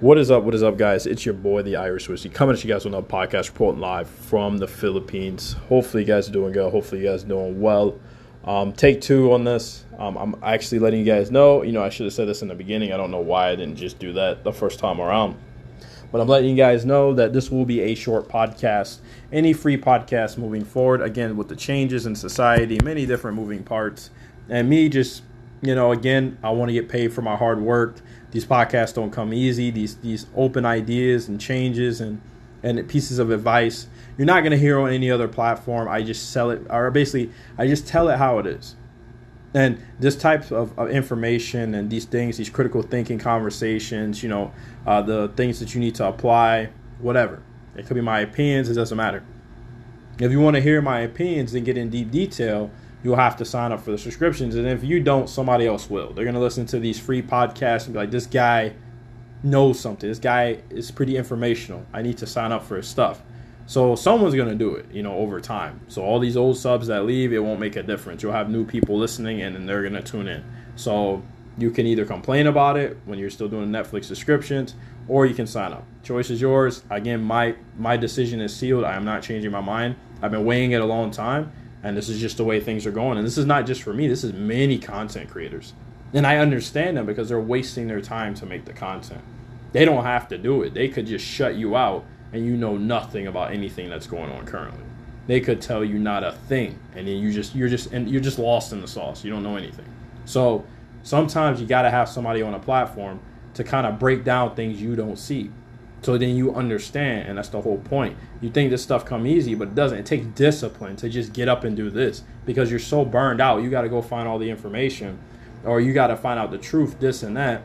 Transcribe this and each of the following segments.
What is up? What is up, guys? It's your boy, the Irish Whiskey, coming at you guys with another podcast reporting live from the Philippines. Hopefully, you guys are doing good. Hopefully, you guys are doing well. Um, take two on this. Um, I'm actually letting you guys know. You know, I should have said this in the beginning. I don't know why I didn't just do that the first time around. But I'm letting you guys know that this will be a short podcast. Any free podcast moving forward, again, with the changes in society, many different moving parts, and me just, you know, again, I want to get paid for my hard work. These podcasts don't come easy. These these open ideas and changes and and pieces of advice you're not going to hear on any other platform. I just sell it, or basically, I just tell it how it is. And this type of, of information and these things, these critical thinking conversations, you know, uh, the things that you need to apply, whatever. It could be my opinions, it doesn't matter. If you want to hear my opinions and get in deep detail, you'll have to sign up for the subscriptions. And if you don't, somebody else will. They're going to listen to these free podcasts and be like, this guy knows something. This guy is pretty informational. I need to sign up for his stuff. So someone's gonna do it, you know, over time. So all these old subs that leave, it won't make a difference. You'll have new people listening, and then they're gonna tune in. So you can either complain about it when you're still doing Netflix subscriptions, or you can sign up. Choice is yours. Again, my my decision is sealed. I am not changing my mind. I've been weighing it a long time, and this is just the way things are going. And this is not just for me. This is many content creators, and I understand them because they're wasting their time to make the content. They don't have to do it. They could just shut you out and you know nothing about anything that's going on currently. They could tell you not a thing, and then you just you're just and you're just lost in the sauce. You don't know anything. So sometimes you got to have somebody on a platform to kind of break down things you don't see. So then you understand, and that's the whole point. You think this stuff come easy, but it doesn't. It takes discipline to just get up and do this because you're so burned out. You got to go find all the information, or you got to find out the truth, this and that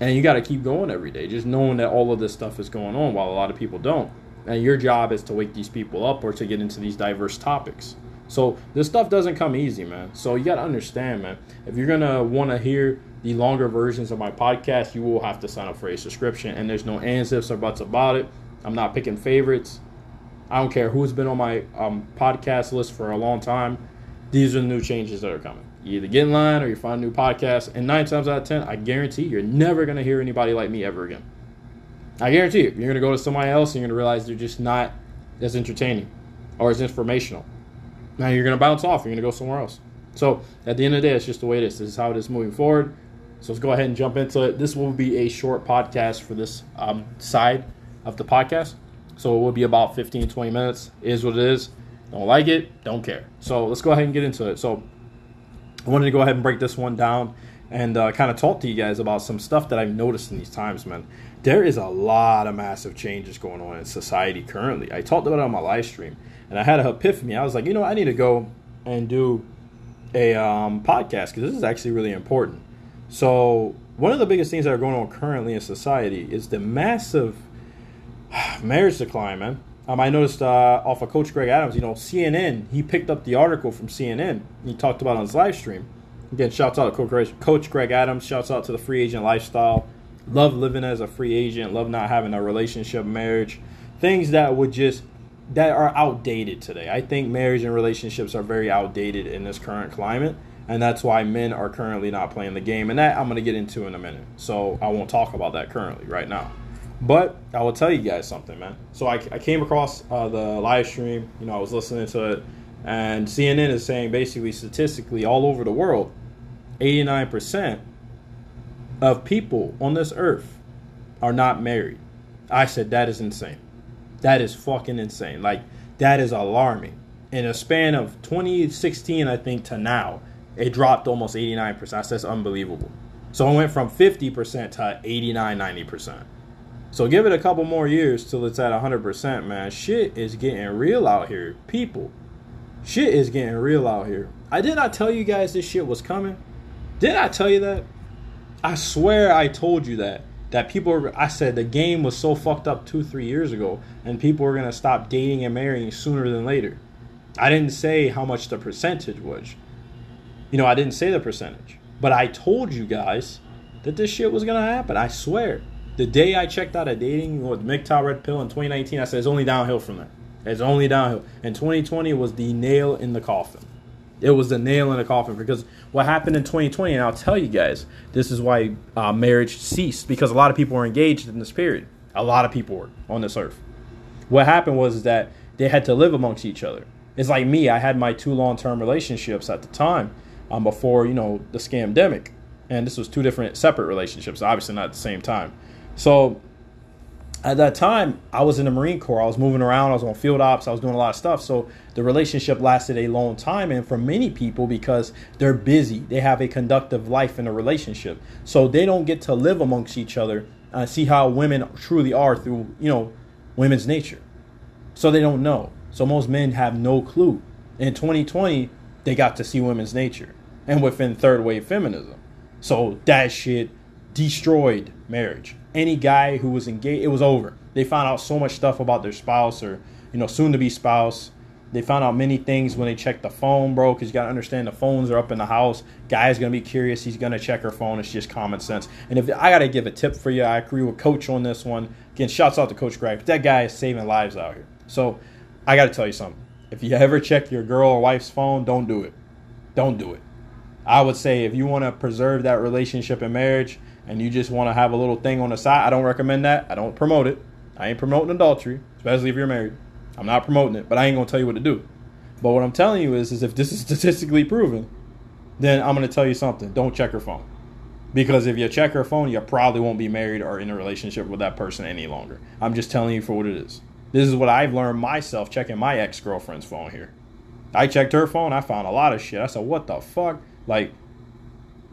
and you got to keep going every day, just knowing that all of this stuff is going on while a lot of people don't. And your job is to wake these people up or to get into these diverse topics. So this stuff doesn't come easy, man. So you got to understand, man. If you're gonna want to hear the longer versions of my podcast, you will have to sign up for a subscription. And there's no ands, ifs, or buts about it. I'm not picking favorites. I don't care who's been on my um, podcast list for a long time. These are the new changes that are coming. You either get in line or you find new podcast. And nine times out of ten, I guarantee you're never to hear anybody like me ever again. I guarantee you. You're to go to somebody else and you're to realize they're just not as entertaining or as informational. Now you're going to bounce off. You're going to go somewhere else. So at the end of the day, it's just the way it is. This is how it is moving forward. So let's go ahead and jump into it. This will be a short podcast for this um, side of the podcast. So it will be about 15, 20 minutes. It is what it is. Don't like it, don't care. So let's go ahead and get into it. So I wanted to go ahead and break this one down and uh, kind of talk to you guys about some stuff that I've noticed in these times, man. There is a lot of massive changes going on in society currently. I talked about it on my live stream, and I had an epiphany. I was like, you know, I need to go and do a um, podcast because this is actually really important. So, one of the biggest things that are going on currently in society is the massive marriage decline, man. Um, I noticed uh, off of Coach Greg Adams, you know, CNN, he picked up the article from CNN. He talked about on his live stream. Again, shouts out to Coach Greg Adams. Shouts out to the free agent lifestyle. Love living as a free agent. Love not having a relationship, marriage. Things that would just, that are outdated today. I think marriage and relationships are very outdated in this current climate. And that's why men are currently not playing the game. And that I'm going to get into in a minute. So I won't talk about that currently right now. But I will tell you guys something, man. So I, I came across uh, the live stream. You know, I was listening to it, and CNN is saying basically statistically all over the world, 89% of people on this earth are not married. I said that is insane. That is fucking insane. Like that is alarming. In a span of 2016, I think to now, it dropped almost 89%. That's unbelievable. So it went from 50% to 89, 90%. So give it a couple more years till it's at 100%, man. Shit is getting real out here. People, shit is getting real out here. I did not tell you guys this shit was coming. Did I tell you that? I swear I told you that. That people I said the game was so fucked up two, three years ago, and people were gonna stop dating and marrying sooner than later. I didn't say how much the percentage was. You know, I didn't say the percentage. But I told you guys that this shit was gonna happen. I swear. The day I checked out of dating with MGTOW Red Pill in 2019, I said it's only downhill from there. It's only downhill. And 2020 was the nail in the coffin. It was the nail in the coffin because what happened in 2020, and I'll tell you guys, this is why uh, marriage ceased because a lot of people were engaged in this period. A lot of people were on this earth. What happened was that they had to live amongst each other. It's like me. I had my two long-term relationships at the time um, before you know the scamdemic, and this was two different separate relationships, obviously not at the same time. So at that time, I was in the Marine Corps. I was moving around. I was on field ops. I was doing a lot of stuff. So the relationship lasted a long time. And for many people, because they're busy, they have a conductive life in a relationship. So they don't get to live amongst each other see how women truly are through, you know, women's nature. So they don't know. So most men have no clue. In 2020, they got to see women's nature and within third wave feminism. So that shit destroyed marriage any guy who was engaged, it was over. They found out so much stuff about their spouse or, you know, soon to be spouse. They found out many things when they checked the phone, bro, because you got to understand the phones are up in the house. Guy's going to be curious. He's going to check her phone. It's just common sense. And if I got to give a tip for you, I agree with Coach on this one. Again, shouts out to Coach Greg. That guy is saving lives out here. So I got to tell you something. If you ever check your girl or wife's phone, don't do it. Don't do it. I would say if you want to preserve that relationship and marriage, and you just want to have a little thing on the side, I don't recommend that. I don't promote it. I ain't promoting adultery, especially if you're married. I'm not promoting it, but I ain't gonna tell you what to do. But what I'm telling you is, is if this is statistically proven, then I'm gonna tell you something. Don't check her phone. Because if you check her phone, you probably won't be married or in a relationship with that person any longer. I'm just telling you for what it is. This is what I've learned myself checking my ex girlfriend's phone here. I checked her phone, I found a lot of shit. I said, what the fuck? Like,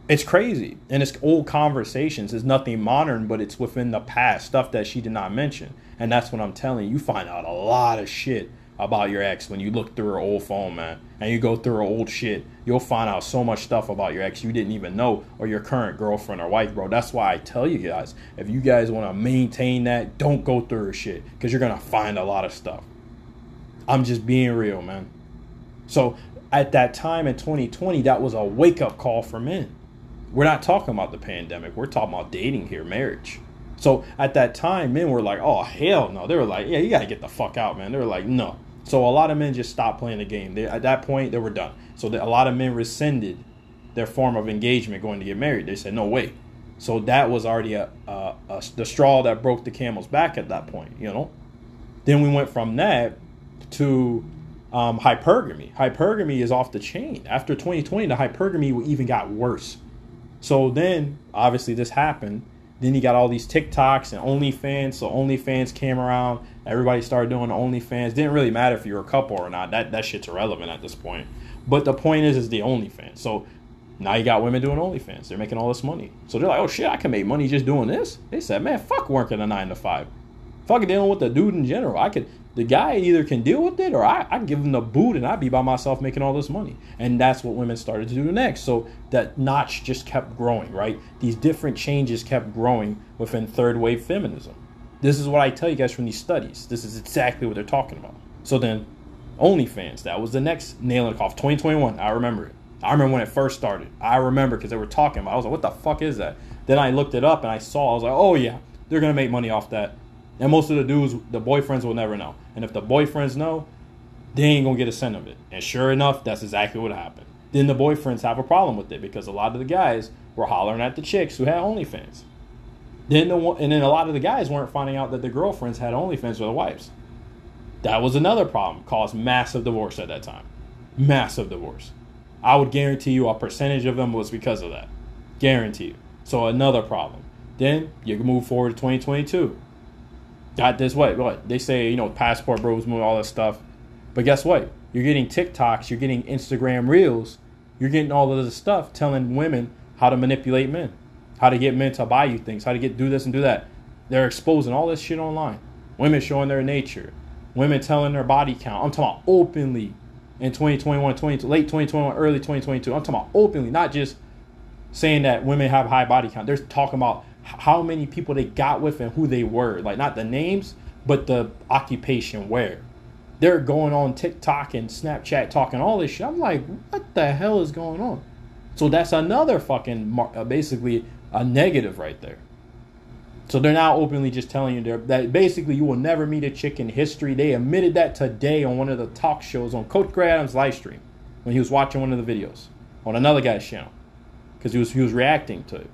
it's crazy. And it's old conversations. It's nothing modern but it's within the past stuff that she did not mention. And that's what i'm telling you. You find out a lot of shit about your ex when you look through her old phone man. And you go through her old shit. You'll find out so much stuff about your ex you didn't even know or your current girlfriend or wife bro. That's why i tell you guys if you guys want to maintain that don't go through her shit because you're gonna find a lot of stuff. I'm just being real man. So at that time in 2020 that was a wake-up call for men we're not talking about the pandemic. We're talking about dating here, marriage. So at that time, men were like, "Oh hell no!" They were like, "Yeah, you got to get the fuck out, man." They were like, "No." So a lot of men just stopped playing the game. They, at that point, they were done. So a lot of men rescinded their form of engagement going to get married. They said, "No way." So that was already a, a, a, the straw that broke the camel's back at that point. You know. Then we went from that to um, hypergamy. Hypergamy is off the chain. After 2020, the hypergamy even got worse. So then, obviously, this happened. Then you got all these TikToks and OnlyFans. So OnlyFans came around. Everybody started doing OnlyFans. Didn't really matter if you were a couple or not. That that shit's irrelevant at this point. But the point is, is the OnlyFans. So now you got women doing OnlyFans. They're making all this money. So they're like, oh shit, I can make money just doing this. They said, man, fuck working a nine to five. Fuck dealing with the dude in general. I could the guy either can deal with it or I, I give him the boot and I'd be by myself making all this money. And that's what women started to do next. So that notch just kept growing, right? These different changes kept growing within third wave feminism. This is what I tell you guys from these studies. This is exactly what they're talking about. So then, OnlyFans, that was the next nail in the coffin. 2021, I remember it. I remember when it first started. I remember because they were talking about it. I was like, what the fuck is that? Then I looked it up and I saw, I was like, oh yeah, they're going to make money off that and most of the dudes, the boyfriends will never know. And if the boyfriends know, they ain't gonna get a cent of it. And sure enough, that's exactly what happened. Then the boyfriends have a problem with it because a lot of the guys were hollering at the chicks who had OnlyFans. Then the and then a lot of the guys weren't finding out that the girlfriends had OnlyFans with their wives. That was another problem, caused massive divorce at that time. Massive divorce. I would guarantee you a percentage of them was because of that. Guarantee you. So another problem. Then you can move forward to 2022 got this what what they say you know passport bros move all this stuff. But guess what? You're getting tiktoks you're getting instagram reels you're getting all of this stuff telling women how to manipulate men how to get men to buy you things how to get do this and do that. They're exposing all this shit online. Women showing their nature women telling their body count. I'm talking about openly in 2021 20, late 2021 early 2022 i'm talking about openly not just saying that women have high body count. They're talking about how many people they got with and who they were. Like not the names, but the occupation where. They're going on TikTok and Snapchat talking all this shit. I'm like, what the hell is going on? So that's another fucking uh, basically a negative right there. So they're now openly just telling you that basically you will never meet a chick in history. They admitted that today on one of the talk shows on Coach Greg Adams live stream. when he was watching one of the videos on another guy's channel because he was he was reacting to it.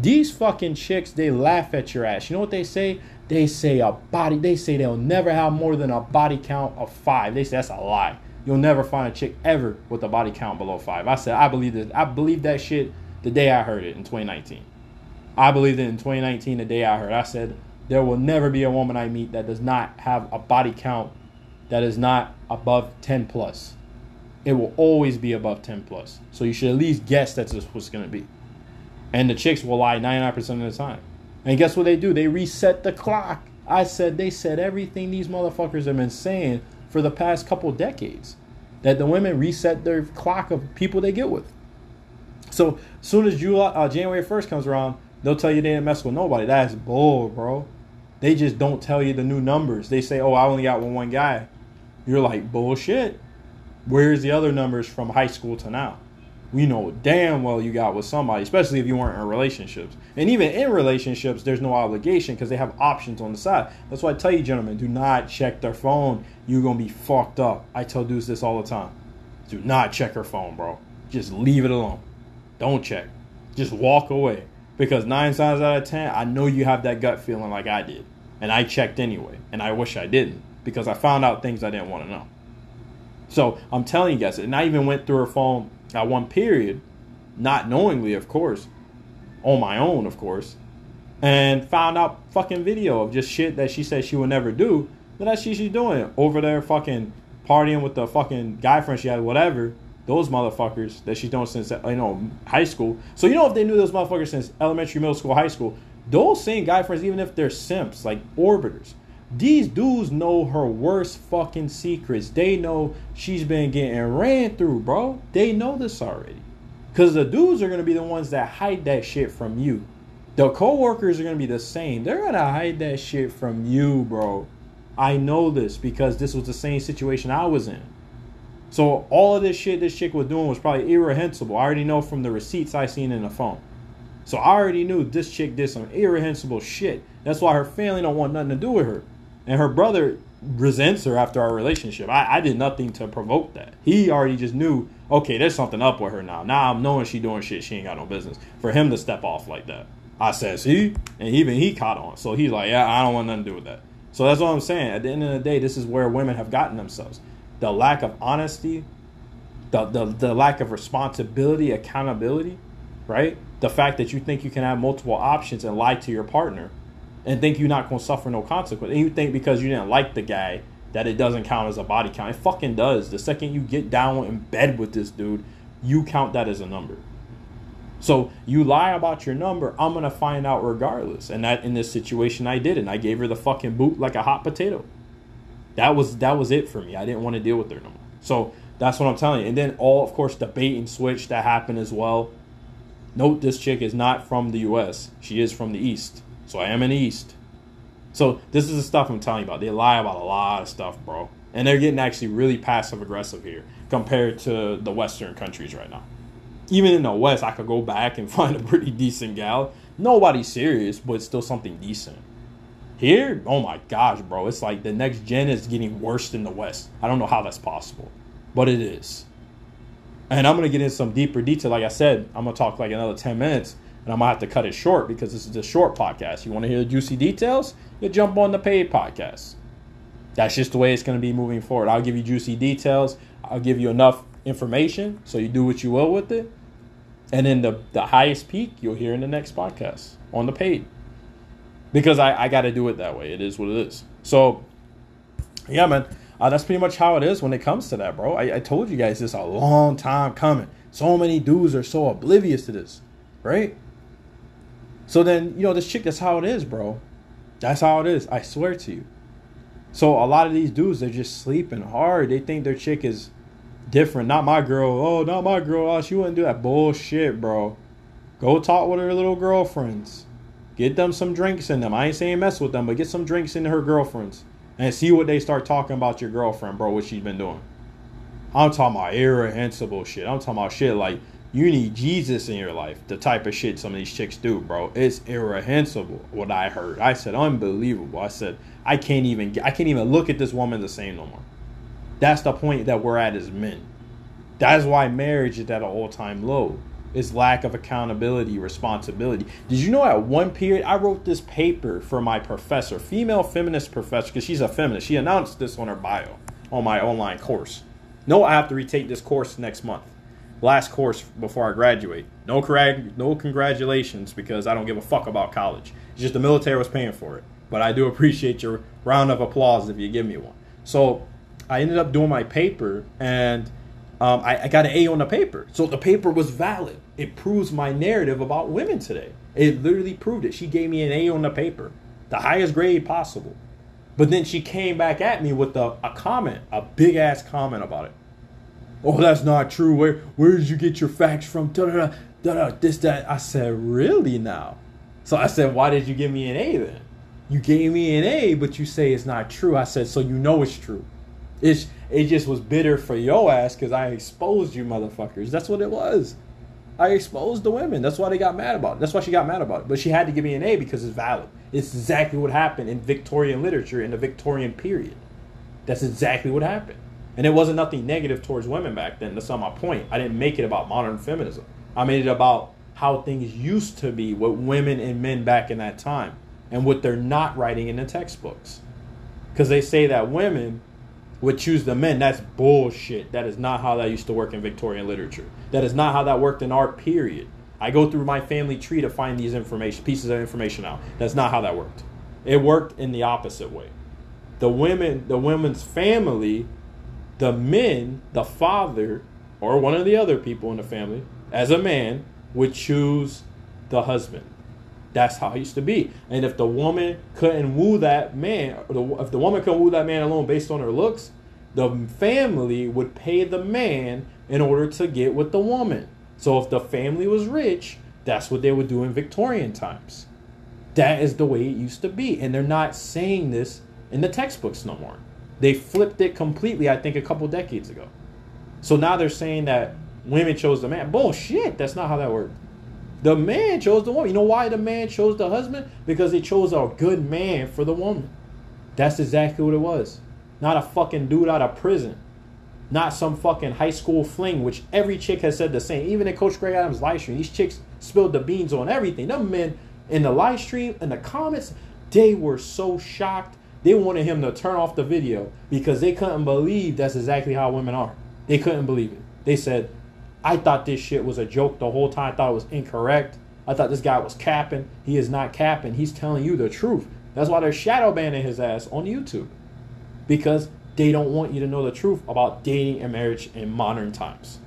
These fucking chicks, they laugh at your ass. You know what they say? They say a body. They say they'll never have more than a body count of five. They say that's a lie. You'll never find a chick ever with a body count below five. I said I believe that. I believe that shit the day I heard it in 2019. I believed it in 2019 the day I heard. I said there will never be a woman I meet that does not have a body count that is not above 10 plus. It will always be above 10 plus. So you should at least guess that's what's going to be. And the chicks will lie 99% of the time. And guess what they do? They reset the clock. I said they said everything these motherfuckers have been saying for the past couple decades. That the women reset their clock of people they get with. So as soon as July, uh, January 1st comes around, they'll tell you they didn't mess with nobody. That's bull, bro. They just don't tell you the new numbers. They say, oh, I only got with one guy. You're like, bullshit. Where's the other numbers from high school to now? We know damn well you got with somebody, especially if you weren't in relationships. And even in relationships, there's no obligation because they have options on the side. That's why I tell you, gentlemen, do not check their phone. You're to be fucked up. I tell dudes this all the time. Do not check her phone, bro. Just leave it alone. Don't check. Just walk away. Because nine times out of ten, I know you have that gut feeling like I did. And I checked anyway. And I wish I didn't. Because I found out things I didn't want to know. So I'm telling you guys, and I even went through her phone at one period, not knowingly, of course, on my own, of course, and found out fucking video of just shit that she said she would never do. But that shit she's doing over there, fucking partying with the fucking guy friend she had, whatever. Those motherfuckers that she's doing since you know high school. So you know if they knew those motherfuckers since elementary, middle school, high school, those same guy friends, even if they're simps like orbiters, these dudes know her worst fucking secrets. They know she's been getting ran through, bro. They know this already. Cause the dudes are gonna be the ones that hide that shit from you. The co-workers are gonna be the same. They're gonna hide that shit from you, bro. I know this because this was the same situation I was in. So all of this shit this chick was doing was probably irrehensible. I already know from the receipts I seen in the phone. So I already knew this chick did some irrehensible shit. That's why her family don't want nothing to do with her. And her brother resents her after our relationship. I, I did nothing to provoke that. He already just knew, okay, there's something up with her now. Now I'm knowing she doing shit she ain't got no business. For him to step off like that. I said, see? And even he caught on. So he's like, yeah, I don't want nothing to do with that. So that's what I'm saying. At the end of the day, this is where women have gotten themselves. The lack of honesty, the, the, the lack of responsibility, accountability, right? The fact that you think you can have multiple options and lie to your partner and think you're not going to suffer no consequence. And you think because you didn't like the guy that it doesn't count as a body count. It fucking does. The second you get down in bed with this dude, you count that as a number. So you lie about your number, I'm gonna find out regardless. And that in this situation I did, and I gave her the fucking boot like a hot potato. That was that was it for me. I didn't want to deal with her no more. So that's what I'm telling you. And then all of course the bait and switch that happened as well. Note this chick is not from the US. She is from the East. So I am in the East. So this is the stuff I'm telling you about. They lie about a lot of stuff, bro. And they're getting actually really passive aggressive here compared to the Western countries right now. Even in the West, I could go back and find a pretty decent gal. Nobody's serious, but still something decent. Here, oh my gosh, bro. It's like the next gen is getting worse than the West. I don't know how that's possible, but it is. And I'm going to get into some deeper detail. Like I said, I'm going to talk like another 10 minutes and I'm gonna have to cut it short because this is a short podcast. You want to hear the juicy details? You jump on the paid podcast. That's just the way it's gonna be moving forward. I'll give you juicy details. I'll give you enough information so you do what you will with it. And then the the highest peak you'll hear in the next podcast on the paid. Because I, I got to do it that way. It is what it is. So, yeah, man. Uh, that's pretty much how it is when it comes to that, bro. I, I told you guys this a long time coming. So many dudes are so oblivious to this, right? So then, you know, this chick, that's how it is, bro. That's how it is. I swear to you. So a lot of these dudes, they're just sleeping hard. They think their chick is different. Not my girl. Oh, not my girl. Oh, she wouldn't do that bullshit, bro. Go talk with her little girlfriends. Get them some drinks in them. I ain't saying mess with them, but get some drinks into her girlfriends. And see what they start talking about your girlfriend, bro, what she's been doing. I'm talking about irrehensible shit. I'm talking about shit like you need Jesus in your life. The type of shit some of these chicks do, bro. It's irrehensible what I heard. I said unbelievable. I said I can't even I can't even look at this woman the same no more. That's the point that we're at as men. That's why marriage is at an all time low. It's lack of accountability, responsibility. Did you know at one period I wrote this paper for my professor, female feminist professor, because she's a feminist. She announced this on her bio on my online course. No, I have to retake this course next month. Last course before I graduate. No, no congratulations because I don't give a fuck about college. It's just the military was paying for it. But I do appreciate your round of applause if you give me one. So I ended up doing my paper and um, I, I, got an A on the paper. So the paper was valid. It proves my narrative about women today. It literally proved it. She gave me an A on the paper, the highest grade possible. But then she came back at me with a, a comment, a big ass comment about it. Oh, that's not true. Where where did you get your facts from? Da da da da. This that. I said, really now? So I said, why did you give me an A then? You gave me an A, but you say it's not true. I said, so you know it's true. It's it just was bitter for your ass because I exposed you motherfuckers. That's what it was. I exposed the women. That's why they got mad about it. That's why she got mad about it. But she had to give me an A because it's valid. It's exactly what happened in Victorian literature in the Victorian period. That's exactly what happened. And it wasn't nothing negative towards women back then. That's not my point. I didn't make it about modern feminism. I made it about how things used to be with women and men back in that time and what they're not writing in the textbooks. Because they say that women would choose the men. That's bullshit. That is not how that used to work in Victorian literature. That is not how that worked in our period. I go through my family tree to find these information pieces of information out. That's not how that worked. It worked in the opposite way. The women, the women's family, the men, the father, or one of the other people in the family, as a man, would choose the husband. That's how it used to be. And if the woman couldn't woo that man, if the woman couldn't woo that man alone based on her looks, the family would pay the man in order to get with the woman. So if the family was rich, that's what they would do in Victorian times. That is the way it used to be. And they're not saying this in the textbooks no more. They flipped it completely, I think, a couple decades ago. So now they're saying that women chose the man. Bullshit. That's not how that worked. The man chose the woman. You know why the man chose the husband? Because he chose a good man for the woman. That's exactly what it was. Not a fucking dude out of prison. Not some fucking high school fling, which every chick has said the same. Even in Coach Greg Adams' live stream, these chicks spilled the beans on everything. Them men in the live stream, in the comments, they were so shocked. They wanted him to turn off the video because they couldn't believe that's exactly how women are. They couldn't believe it. They said, I thought this shit was a joke the whole time. I thought it was incorrect. I thought this guy was capping. He is not capping. He's telling you the truth. That's why they're shadow banning his ass on YouTube. Because they don't want you to know the truth about dating and marriage in modern times.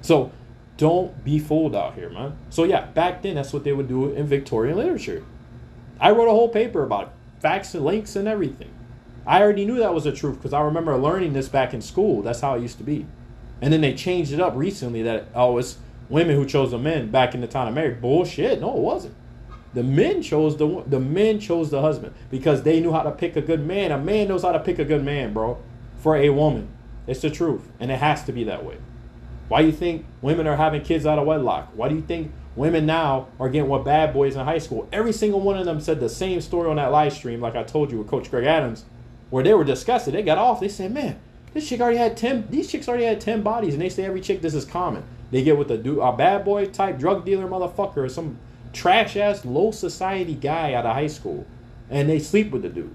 So don't be fooled out here, man. So yeah, back then that's what they would do in Victorian literature. I wrote a whole paper about it, facts and links and everything. I already knew that was the truth because I remember learning this back in school. That's how it used to be. And then they changed it up recently that oh it's women who chose the men back in the time of marriage. Bullshit. No, it wasn't. The men chose the the men chose the husband because they knew how to pick a good man. A man knows how to pick a good man, bro, for a woman. It's the truth, and it has to be that way. Why do you think women are having kids out of wedlock? Why do you think women now are getting with bad boys in high school? Every single one of them said the same story on that live stream, like I told you with Coach Greg Adams, where they were disgusted. They got off. They said, "Man, this chick already had ten. These chicks already had ten bodies, and they say every chick this is common. They get with a dude, a bad boy type drug dealer motherfucker, or some trash ass low society guy out of high school, and they sleep with the dude.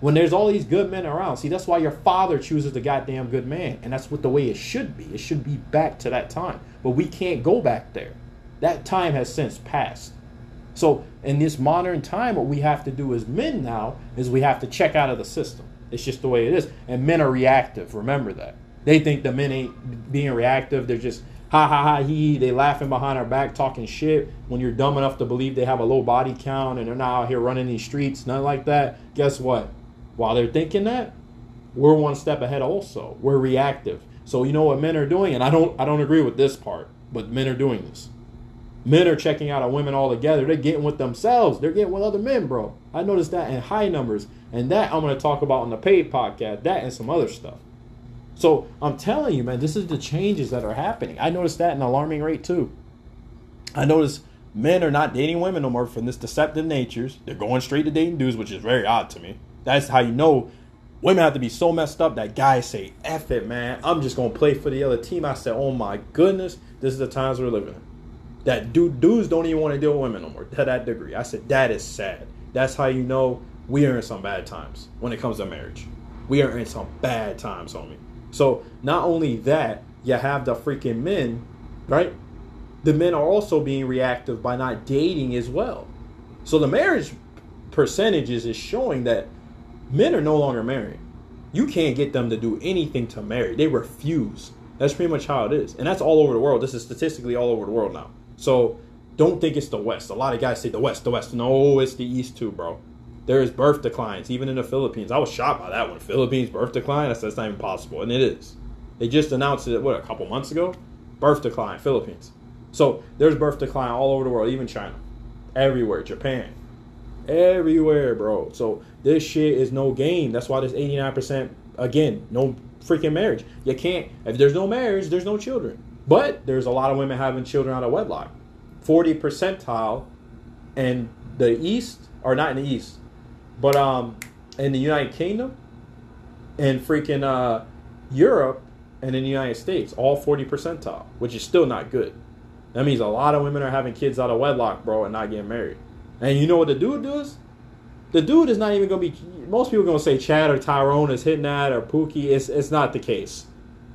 When there's all these good men around, see that's why your father chooses the goddamn good man, and that's what the way it should be. It should be back to that time, but we can't go back there. That time has since passed. So in this modern time, what we have to do as men now is we have to check out of the system. It's just the way it is. And men are reactive. Remember that. They think the men ain't being reactive. They're just ha ha ha he. They laughing behind our back, talking shit. When you're dumb enough to believe they have a low body count and they're not out here running these streets, nothing like that. Guess what? While they're thinking that, we're one step ahead. Also, we're reactive. So you know what men are doing, and I don't I don't agree with this part, but men are doing this. Men are checking out on women altogether. They're getting with themselves. They're getting with other men, bro. I noticed that in high numbers. And that I'm going to talk about on the paid podcast. That and some other stuff. So I'm telling you, man, this is the changes that are happening. I noticed that in alarming rate too. I noticed men are not dating women no more from this deceptive natures. They're going straight to dating dudes, which is very odd to me. That's how you know Women have to be so messed up that guys say, F it, man. I'm just going to play for the other team. I said, oh my goodness, this is the times we're living in. That dude, dudes don't even want to deal with women no more to that degree. I said, that is sad. That's how you know we are in some bad times when it comes to marriage. We are in some bad times, homie. So not only that, you have the freaking men, right? The men are also being reactive by not dating as well. So the marriage percentages is showing that men are no longer marrying. You can't get them to do anything to marry. They refuse. That's pretty much how it is. And that's all over the world. This is statistically all over the world now. So don't think it's the West. A lot of guys say the West, the West. No, it's the East too, bro. There is birth declines, even in the Philippines. I was shocked by that one. Philippines birth decline? I said that's not even possible. And it is. They just announced it, what, a couple months ago? Birth decline, Philippines. So there's birth decline all over the world, even China. Everywhere. Japan. Everywhere, bro. So this shit is no game. That's why there's 89%, again, no freaking marriage. You can't, if there's no marriage, there's no children. But there's a lot of women having children out of wedlock. 40 percentile in the East, or not in the East, but um, in the United Kingdom and freaking uh, Europe and in the United States, all 40 percentile, which is still not good. That means a lot of women are having kids out of wedlock, bro, and not getting married. And you know what the dude does? The dude is not even going to be. Most people going to say Chad or Tyrone is hitting that or Pookie. It's, it's not the case.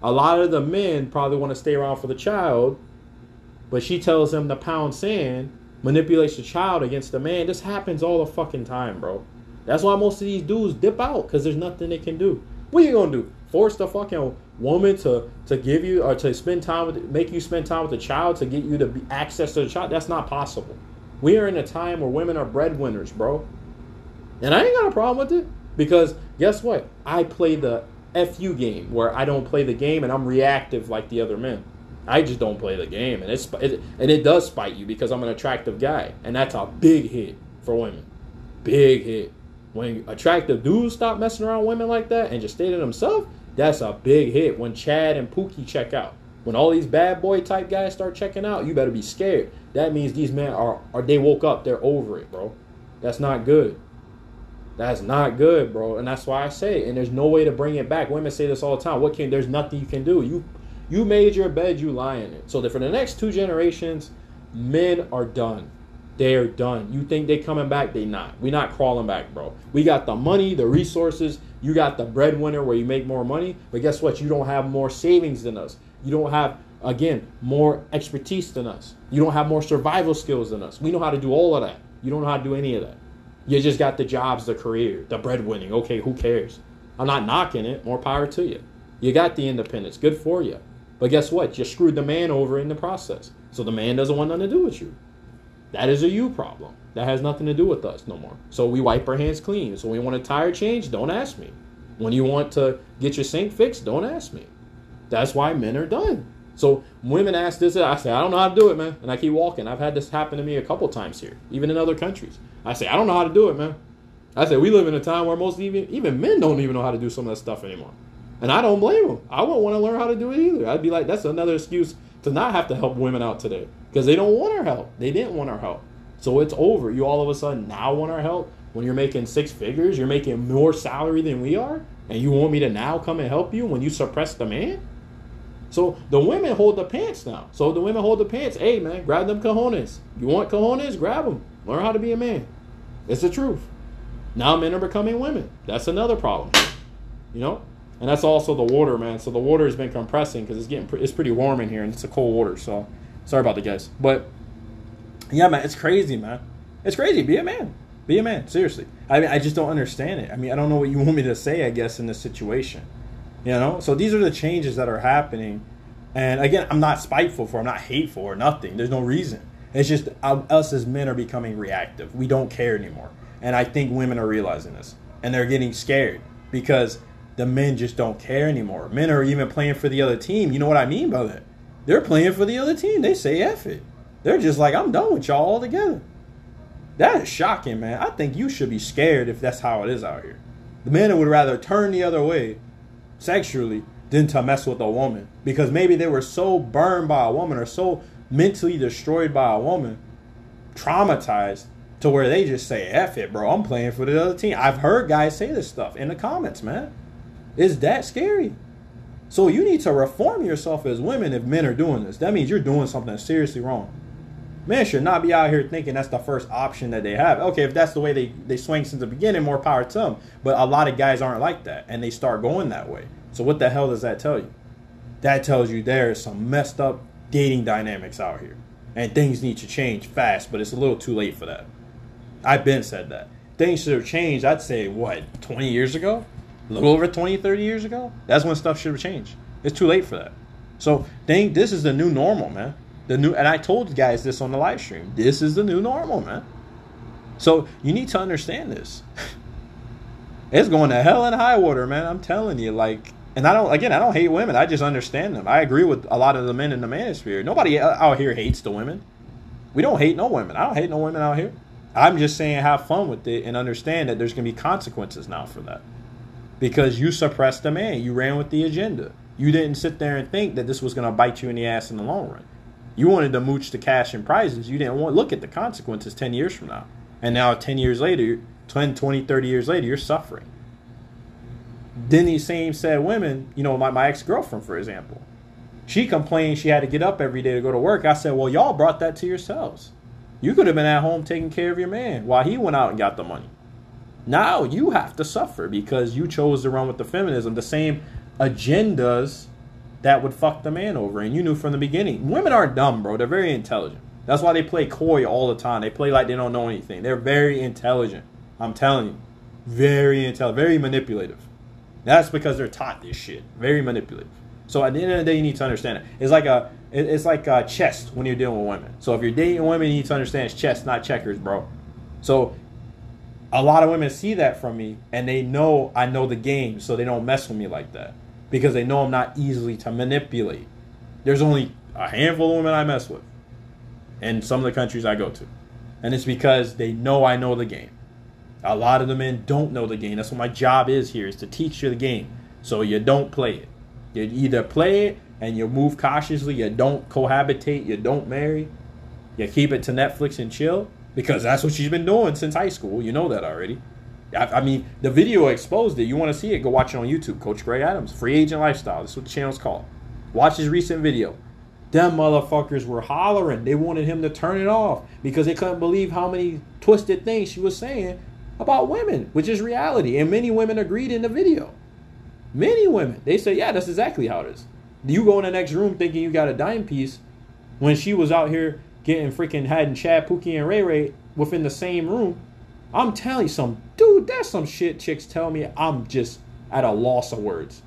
A lot of the men probably want to stay around for the child, but she tells them to pound sand, manipulates the child against the man. This happens all the fucking time, bro. That's why most of these dudes dip out because there's nothing they can do. What are you gonna do? Force the fucking woman to to give you or to spend time with, make you spend time with the child to get you to be access to the child? That's not possible. We are in a time where women are breadwinners, bro. And I ain't got a problem with it because guess what? I play the FU game where I don't play the game and I'm reactive like the other men. I just don't play the game, and it's it, and it does spite you because I'm an attractive guy, and that's a big hit for women. Big hit. When attractive dudes stop messing around women like that and just stay to themselves, that's a big hit. When Chad and Pookie check out, when all these bad boy type guys start checking out, you better be scared. That means these men are, are they woke up, they're over it, bro. That's not good. That's not good, bro. And that's why I say, it. and there's no way to bring it back. Women say this all the time. What can there's nothing you can do. You you made your bed, you lie in it. So that for the next two generations, men are done. They are done. You think they coming back? They not. We not crawling back, bro. We got the money, the resources. You got the breadwinner where you make more money. But guess what? You don't have more savings than us. You don't have again more expertise than us. You don't have more survival skills than us. We know how to do all of that. You don't know how to do any of that. You just got the jobs, the career, the breadwinning. Okay, who cares? I'm not knocking it. More power to you. You got the independence. Good for you. But guess what? You screwed the man over in the process. So the man doesn't want nothing to do with you. That is a you problem. That has nothing to do with us no more. So we wipe our hands clean. So when you want a tire change, don't ask me. When you want to get your sink fixed, don't ask me. That's why men are done. So women ask this, I say, I don't know how to do it, man. And I keep walking. I've had this happen to me a couple times here, even in other countries. I say, I don't know how to do it, man. I say, we live in a time where most even even men don't even know how to do some of that stuff anymore. And I don't blame them. I wouldn't want to learn how to do it either. I'd be like, that's another excuse to not have to help women out today because they don't want our help. They didn't want our help. So it's over. You all of a sudden now want our help when you're making six figures, you're making more salary than we are, and you want me to now come and help you when you suppress the man? So the women hold the pants now. So the women hold the pants. Hey man, grab them cojones. You want cojones? Grab them. Learn how to be a man. It's the truth. Now men are becoming women. That's another problem. You know, and that's also the water, man. So the water has been compressing because it's getting pre- it's pretty warm in here, and it's a cold water. So sorry about the guys, but yeah, man, it's crazy, man. It's crazy. Be a man. Be a man. Seriously. I mean, I just don't understand it. I mean, I don't know what you want me to say. I guess in this situation, you know. So these are the changes that are happening, and again, I'm not spiteful for. I'm not hateful or nothing. There's no reason. It's just uh, us as men are becoming reactive. We don't care anymore, and I think women are realizing this, and they're getting scared because the men just don't care anymore. Men are even playing for the other team. You know what I mean by that? They're playing for the other team. They say F it. They're just like, I'm done with y'all altogether. That is shocking, man. I think you should be scared if that's how it is out here. The men would rather turn the other way sexually than to mess with a woman because maybe they were so burned by a woman or so mentally destroyed by a woman, traumatized, to where they just say, F it, bro. I'm playing for the other team. I've heard guys say this stuff in the comments, man. It's that scary. So you need to reform yourself as women if men are doing this. That means you're doing something seriously wrong. Men should not be out here thinking that's the first option that they have. Okay, if that's the way they, they swing since the beginning, more power to them. But a lot of guys aren't like that, and they start going that way. So what the hell does that tell you? That tells you there's some messed up dating dynamics out here. And things need to change fast, but it's a little too late for that. I've been said that. Things should have changed, I'd say, what, 20 years ago? A little over 20, 30 years ago? That's when stuff should have changed. It's too late for that. So, think this is the new normal, man. The new, and I told you guys this on the live stream. This is the new normal, man. So you need to understand this. it's going to hell and high water, man. I'm telling you, like, and I don't. Again, I don't hate women. I just understand them. I agree with a lot of the men in the manosphere. Nobody out here hates the women. We don't hate no women. I don't hate no women out here. I'm just saying have fun with it and understand that there's going to be consequences now for that. Because you suppressed the man. You ran with the agenda. You didn't sit there and think that this was going to bite you in the ass in the long run. You wanted to mooch the cash and prizes. You didn't want look at the consequences 10 years from now. And now 10 years later, 10, 20, 30 years later, you're suffering. Then these same said women, you know, my, my ex-girlfriend, for example, she complained she had to get up every day to go to work. I said, well, y'all brought that to yourselves. You could have been at home taking care of your man while he went out and got the money. Now you have to suffer because you chose to run with the feminism, the same agendas that would fuck the man over. And you knew from the beginning. Women aren't dumb, bro. They're very intelligent. That's why they play coy all the time. They play like they don't know anything. They're very intelligent. I'm telling you. Very intelligent, very manipulative. That's because they're taught this shit. Very manipulative. So at the end of the day, you need to understand it. It's like a it's like a chess when you're dealing with women. So if you're dating women, you need to understand it's chess, not checkers, bro. So a lot of women see that from me, and they know I know the game, so they don't mess with me like that because they know I'm not easily to manipulate. There's only a handful of women I mess with in some of the countries I go to, and it's because they know I know the game. A lot of the men don't know the game. That's what my job is here is to teach you the game. So you don't play it. You either play it and you move cautiously, you don't cohabitate, you don't marry, you keep it to Netflix and chill, because that's what she's been doing since high school. You know that already. I, I mean, the video exposed it. You want to see it, go watch it on YouTube. Coach Greg Adams, Free Agent Lifestyle. That's what the channel's called. Watch his recent video. Them motherfuckers were hollering. They wanted him to turn it off because they couldn't believe how many twisted things she was saying about women, which is reality. And many women agreed in the video. Many women. They say, yeah, that's exactly how it is. You go in the next room thinking you got a dime piece when she was out here getting freaking had Chad, Pookie, and Ray Ray within the same room. I'm telling you some dude, that's some shit chicks tell me. I'm just at a loss of words.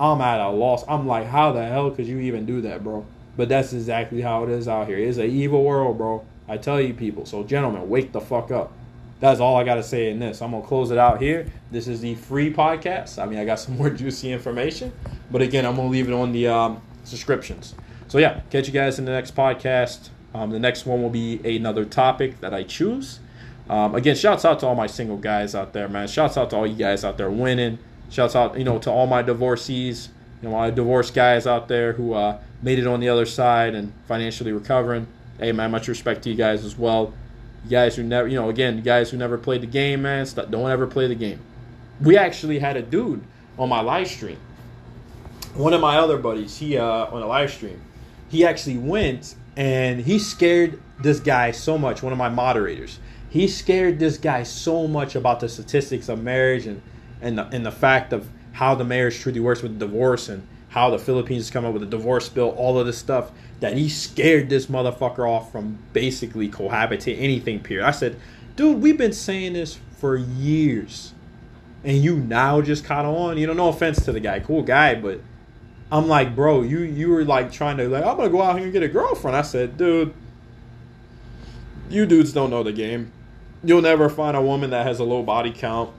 I'm at a loss. I'm like, how the hell could you even do that, bro? But that's exactly how it is out here. It's an evil world, bro. I tell you people. So gentlemen, wake the fuck up that's all I got to say in this. I'm going to close it out here. This is the free podcast. I mean, I got some more juicy information, but again, I'm going to leave it on the um, subscriptions. So, yeah, catch you guys in the next podcast. Um, the next one will be another topic that I choose. Um, again, shouts out to all my single guys out there, man. Shouts out to all you guys out there winning. Shouts out, you know, to all my divorcees, you know, my divorced guys out there who uh, made it on the other side and financially recovering. Hey, man, much respect to you guys as well. Guys who never, you know, again, guys who never played the game, man, don't ever play the game. We actually had a dude on my live stream. One of my other buddies, he uh, on a live stream, he actually went and he scared this guy so much. One of my moderators, he scared this guy so much about the statistics of marriage and and the, and the fact of how the marriage truly works with divorce and how the Philippines come up with a divorce bill, all of this stuff that he scared this motherfucker off from basically cohabitate anything period. I said, dude, we've been saying this for years. And you now just caught on. You know, no offense to the guy, cool guy, but I'm like, bro, you you were like trying to like, I'm gonna go out here and get a girlfriend. I said, dude, you dudes don't know the game. You'll never find a woman that has a low body count.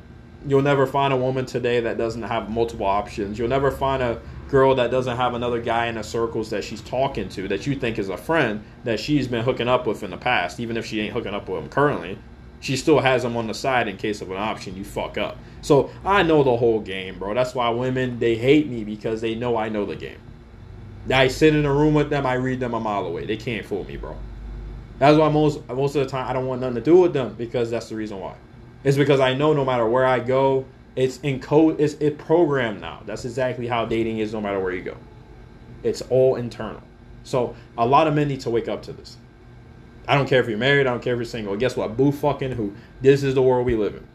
You'll never find a woman today that doesn't have multiple options. You'll never find a girl that doesn't have another guy in the circles that she's talking to that you think is a friend that she's been hooking up with in the past, even if she ain't hooking up with him currently, she still has him on the side in case of an option you fuck up. So I know the whole game, bro. That's why women they hate me because they know I know the game. I sit in a room with them, I read them a mile away. They can't fool me, bro. That's why most most of the time I don't want nothing to do with them because that's the reason why. It's because I know no matter where I go, it's in code. It's it programmed now. That's exactly how dating is, no matter where you go. It's all internal. So a lot of men need to wake up to this. I don't care if you're married. I don't care if you're single. Guess what? Boo fucking who. This is the world we live in.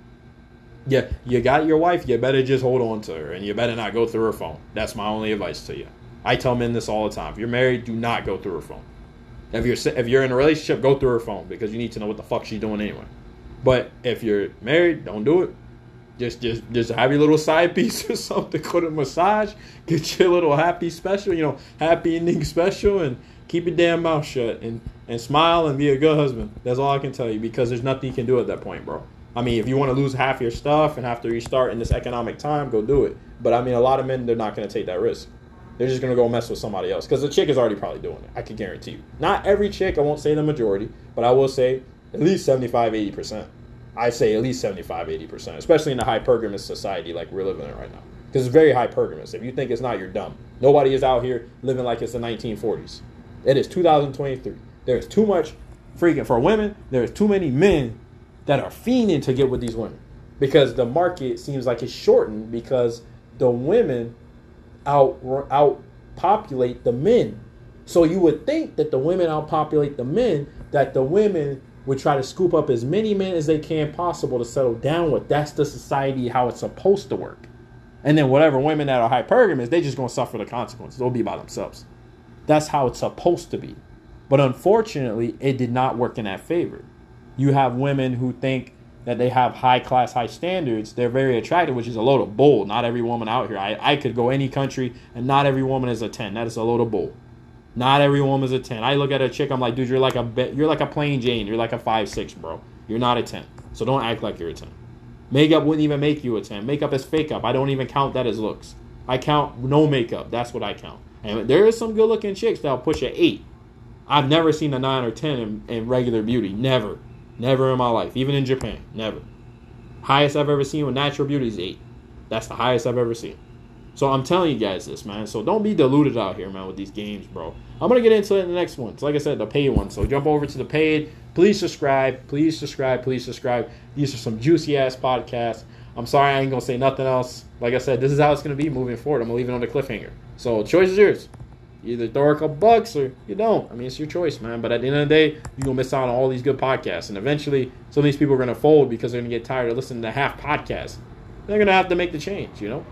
Yeah, you got your wife. You better just hold on to her, and you better not go through her phone. That's my only advice to you. I tell men this all the time. If you're married, do not go through her phone. If you're if you're in a relationship, go through her phone because you need to know what the fuck she's doing anyway. But if you're married, don't do it. Just just just have your little side piece or something. Go to massage. Get your little happy special. You know, happy ending special, and keep your damn mouth shut and and smile and be a good husband. That's all I can tell you because there's nothing you can do at that point, bro. I mean, if you want to lose half your stuff and have to restart in this economic time, go do it. But I mean, a lot of men they're not going to take that risk. They're just going to go mess with somebody else because the chick is already probably doing it. I can guarantee you. Not every chick. I won't say the majority, but I will say at least 75, 80 percent. I say at least 75, 80 percent, especially in a hypergamous society like we're living in right now. Because it's very hypergamous. If you think it's not, you're dumb. Nobody is out here living like it's the 1940s. It is 2023. There's too much freaking for women. There's too many men that are fiending to get with these women because the market seems like it's shortened because the women out out populate the men. So you would think that the women outpopulate the men, that the women would try to scoop up as many men as they can possible to settle down with. That's the society how it's supposed to work. And then whatever women that are hypergamous, they just gonna suffer the consequences. They'll be by themselves. That's how it's supposed to be. But unfortunately, it did not work in that favor. You have women who think that they have high class, high standards. They're very attractive, which is a load of bull. Not every woman out here. I, I could go any country and not every woman is a 10. That is a load of bull. Not every woman is a 10. I look at a chick, I'm like, dude, you're like a you're like a plain Jane. You're like a five six, bro. You're not a 10. So don't act like you're a 10. Makeup wouldn't even make you a 10. Makeup is fake up. I don't even count that as looks. I count no makeup. That's what I count. And there is some good looking chicks that'll push an 8. I've never seen a 9 or 10 in, in regular beauty. Never. Never in my life. Even in Japan. Never. Highest I've ever seen with natural beauty is 8. That's the highest I've ever seen. So I'm telling you guys this, man. So don't be deluded out here, man, with these games, bro. I'm gonna get into it in the next one. So like I said, the paid one. So jump over to the paid. Please subscribe. Please subscribe. Please subscribe. These are some juicy ass podcasts. I'm sorry I ain't gonna say nothing else. Like I said, this is how it's gonna be moving forward. I'm gonna leave it on the cliffhanger. So choice is yours. You either throw a couple bucks or you don't. I mean, it's your choice, man. But at the end of the day, you're gonna miss out on all these good podcasts, and eventually, some of these people are gonna fold because they're gonna get tired of listening to half podcasts. They're gonna have to make the change, you know.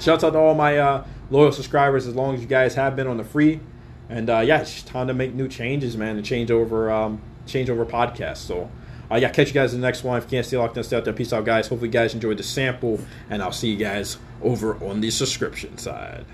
Shouts out to all my uh, loyal subscribers, as long as you guys have been on the free. And uh, yeah, it's time to make new changes, man, and change over, um, change over podcasts. So. Uh, yeah, catch you guys in the next one. If you can't stay locked in, stay out there. Peace out, guys. Hopefully, you guys enjoyed the sample, and I'll see you guys over on the subscription side.